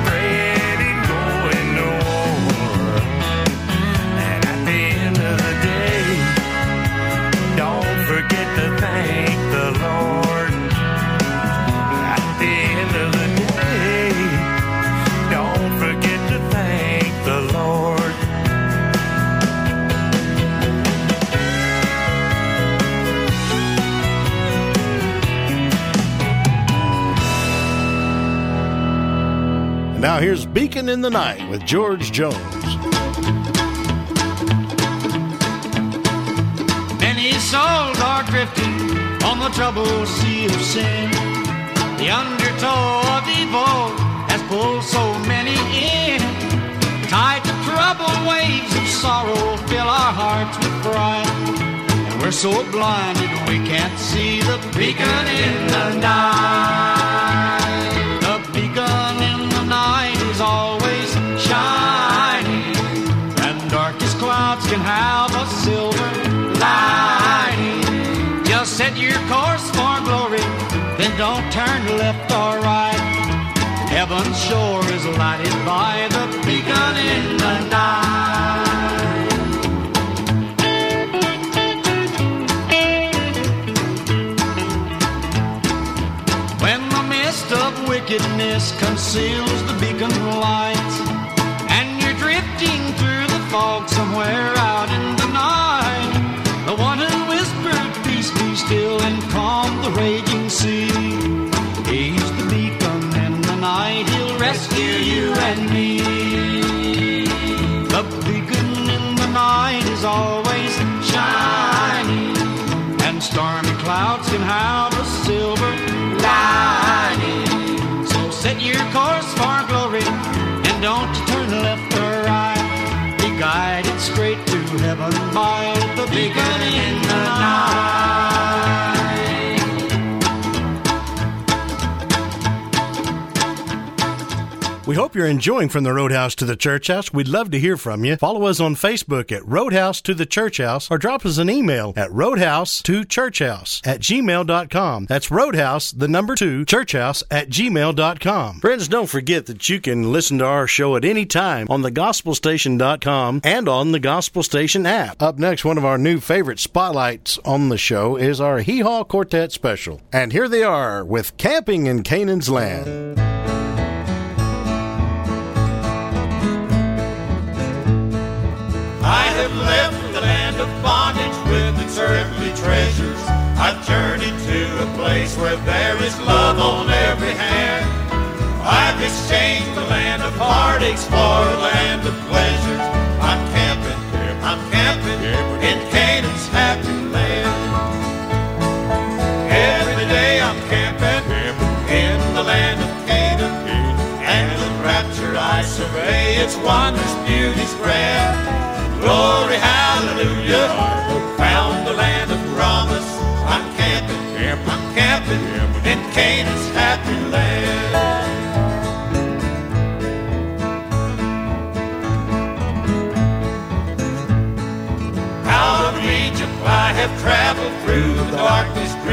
praying going to war. And at the end of the day, don't forget to thank now here's Beacon in the Night with George Jones. Many souls are drifting on the troubled sea of sin. The undertow of evil has pulled so many in. Tide of troubled waves of sorrow fill our hearts with pride. And we're so blinded we can't see the beacon in the night. Don't turn left or right. Heaven's shore is lighted by the beacon in the night. When the mist of wickedness conceals the beacon light, and you're drifting through the fog somewhere out in the night, the one who whispered, Peace be still, and calm the raging sea. And me. The beacon in the night is always shining, and stormy clouds can have a silver lining. So set your course for glory, and don't you turn left or right. Be guided straight to heaven by the beacon in the night. We hope you're enjoying From the Roadhouse to the Church House. We'd love to hear from you. Follow us on Facebook at Roadhouse to the Church House or drop us an email at roadhouse to churchhouse at gmail.com. That's roadhouse, the number two, churchhouse at gmail.com. Friends, don't forget that you can listen to our show at any time on thegospelstation.com and on the Gospel Station app. Up next, one of our new favorite spotlights on the show is our Hee Haw Quartet special. And here they are with Camping in Canaan's Land. Treasures. I've journeyed to a place where there is love on every hand. I've exchanged the land of heartaches for a land of pleasures. I'm camping, I'm camping in Canaan's happy land. Every day I'm camping in the land of Canaan. And with rapture I survey its wonders, beauties grand. Glory, hallelujah. Found the land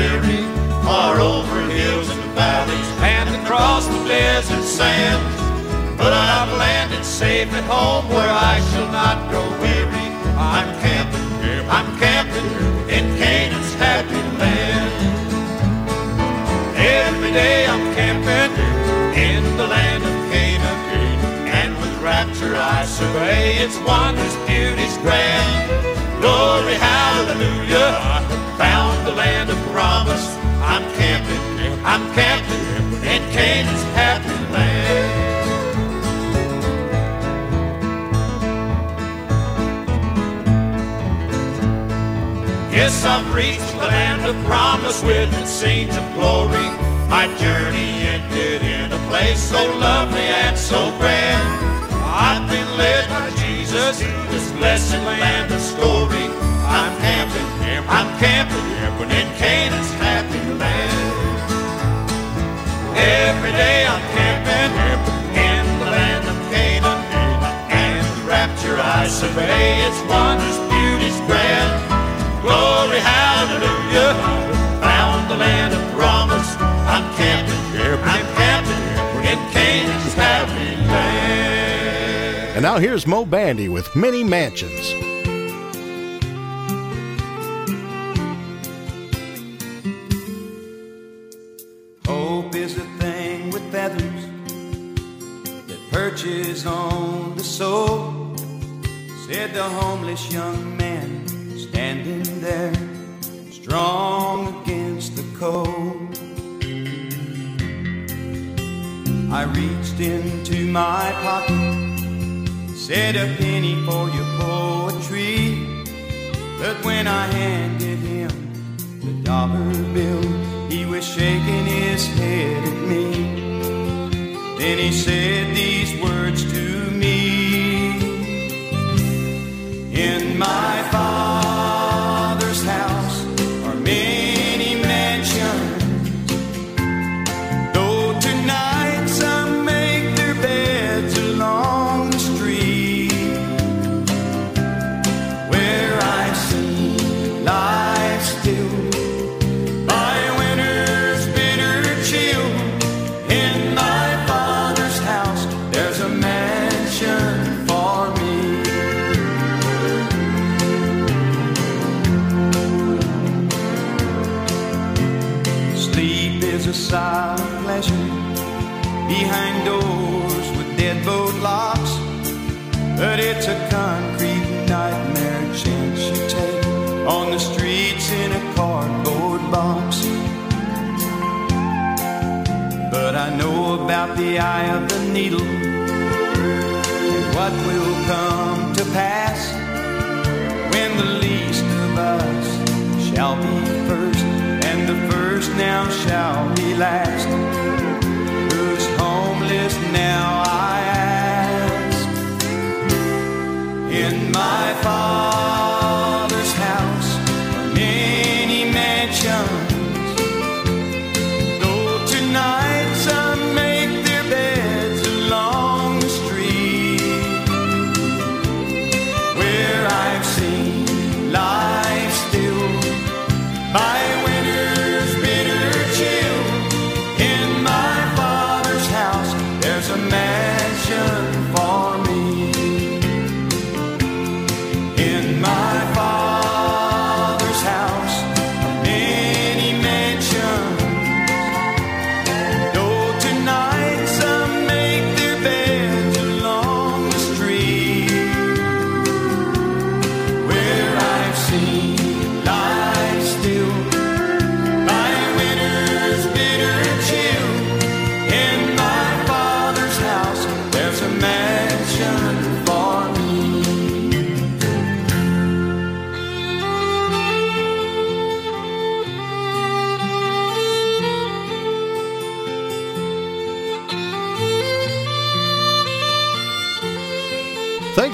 dreary, far over hills and valleys, and across the desert sands. But I've landed safe at home where I shall not grow weary. I'm camping, I'm camping in Canaan's happy land. Every day I'm camping in the land of Canaan, and with rapture I survey its wonders, beauties grand. Glory, hallelujah, found the land of I'm camping, I'm camping in Canaan's happy land. Yes, I've reached the land of promise with its scenes of glory. My journey ended in a place so lovely and so grand. I've been led by Jesus to this blessed land of story. I'm camping, I'm camping in Canaan's happy land. Every day I'm camping in the land of Canaan. And with rapture I survey its wonders, beauties grand. Glory, hallelujah. Found the land of promise. I'm camping, I'm camping in Canaan's happy land. And now here's Moe Bandy with Many Mansions. The homeless young man standing there, strong against the cold. I reached into my pocket, said a penny for your poetry, but when I handed him the dollar bill, he was shaking his head at me. Then he said these words to me In my father's about the eye of the needle and what will come to pass when the least of us shall be first, and the first now shall be last. Who's homeless now, I ask. In my father's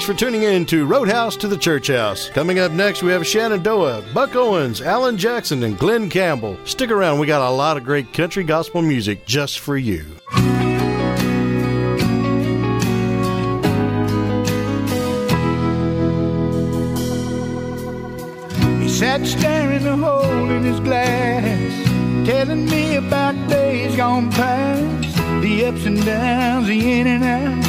Thanks for tuning in to Roadhouse to the Church House. Coming up next, we have Shenandoah, Buck Owens, Alan Jackson, and Glen Campbell. Stick around, we got a lot of great country gospel music just for you. He sat staring a hole in his glass, telling me about days gone past, the ups and downs, the in and outs,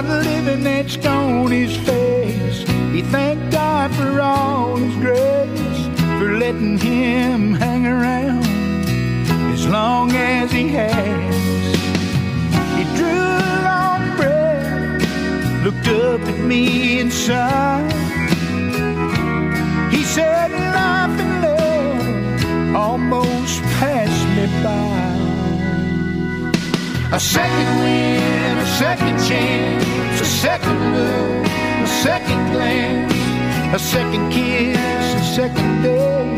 Living that's on his face. He thanked God for all his grace, for letting him hang around as long as he has. He drew a long breath, looked up at me and sighed. He said, Life and love almost passed me by. A second win, a second chance, a second look, a second glance, a second kiss, a second day,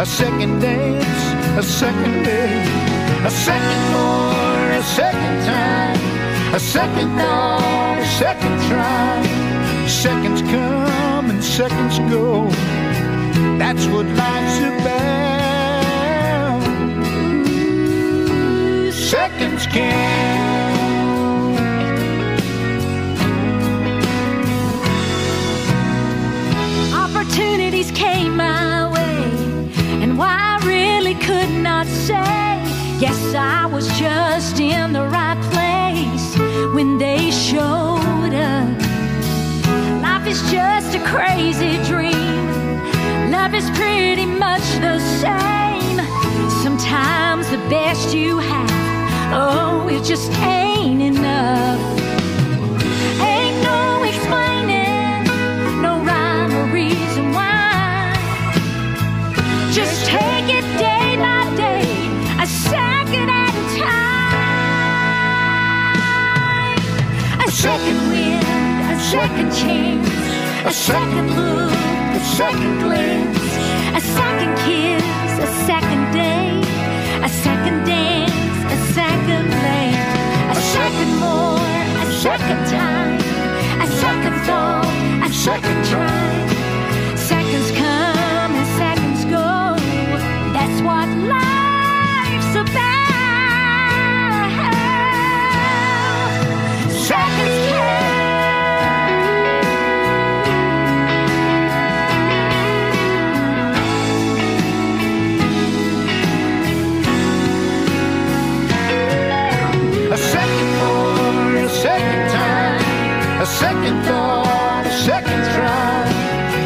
a second dance, a second day, a second more, a second time, a second thought, a second try. Seconds come and seconds go. That's what life's about. Opportunities came my way, and why I really could not say. Yes, I was just in the right place when they showed up. Life is just a crazy dream. Love is pretty much the same. Sometimes the best you have, oh, it just ain't enough. Ain't no explaining, no rhyme or reason why. Just take it day by day, a second at a time. A second wind, a second chance, a second look, a second glance, a second kiss, a second day, second lane, a second more, a second time, a second thought, a second try. Second thought, a second try.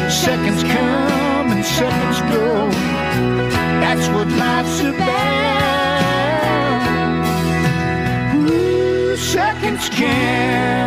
Seconds come and seconds go. That's what life's about. Ooh, seconds count.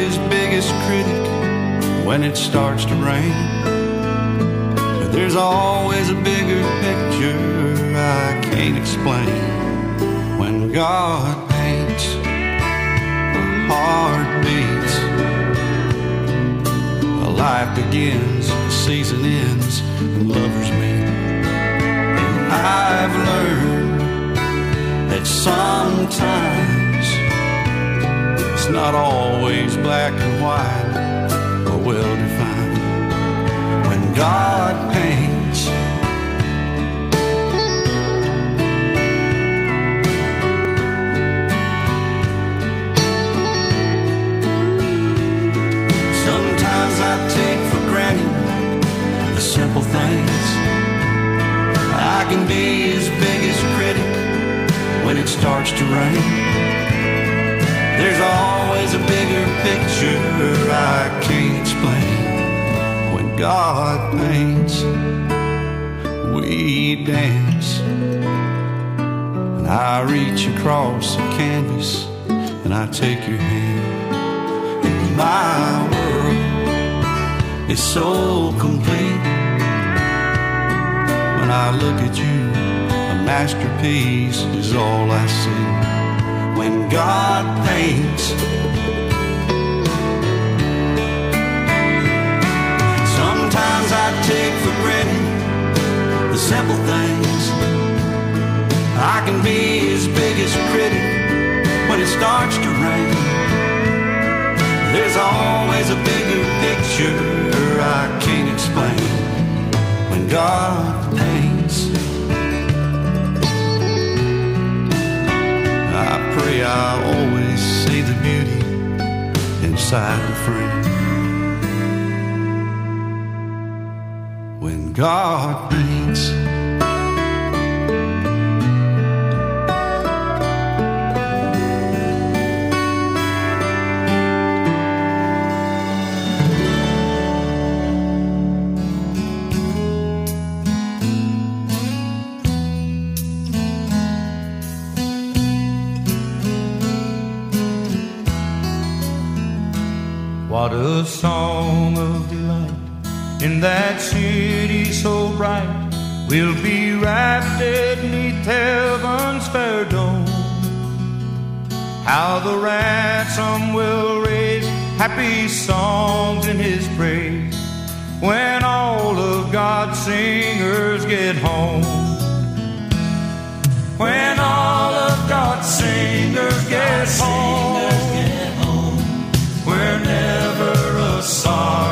His biggest critic when it starts to rain. But there's always a bigger picture I can't explain. When God paints, a heart beats, a life begins, a season ends, and lovers meet. And I've learned that sometimes not always black and white or well defined. When God paints, sometimes I take for granted the simple things. I can be his biggest critic when it starts to rain. There's always a bigger picture I can't explain. When God paints, we dance. And I reach across the canvas and I take your hand. And my world is so complete. When I look at you, a masterpiece is all I see when God paints. I take for granted the simple things. I can be his biggest critic when it starts to rain. There's always a bigger picture I can't explain when God paints. I pray I always see the beauty inside the frame. God paints, ransom will raise happy songs in his praise when all of God's singers get home. When all of God's singers get home where never a sorrow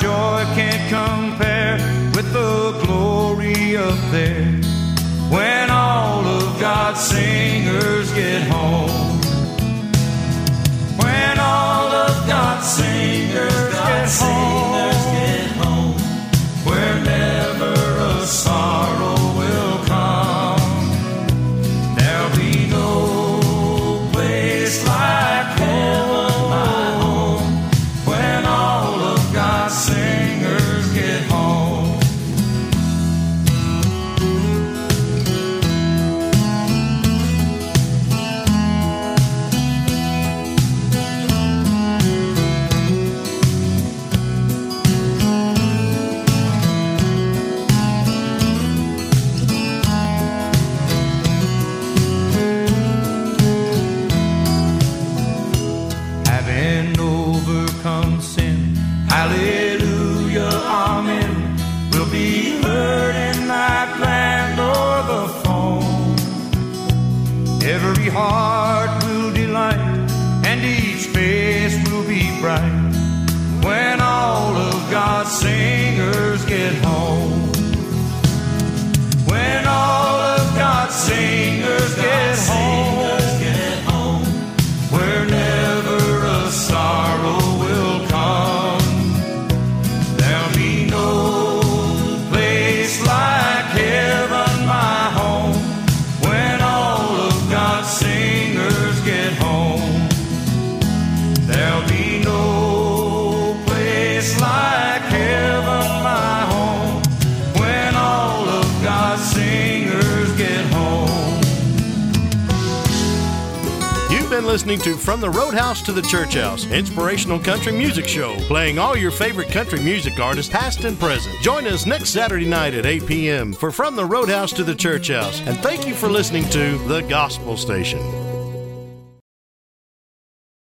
joy can't compare with the glory up there when all of God's singers get home. When all of God's singers get home, listening to From the Roadhouse to the Church House, inspirational country music show, playing all your favorite country music artists, past and present. Join us next Saturday night at 8 p.m. for From the Roadhouse to the Church House, and thank you for listening to The Gospel Station.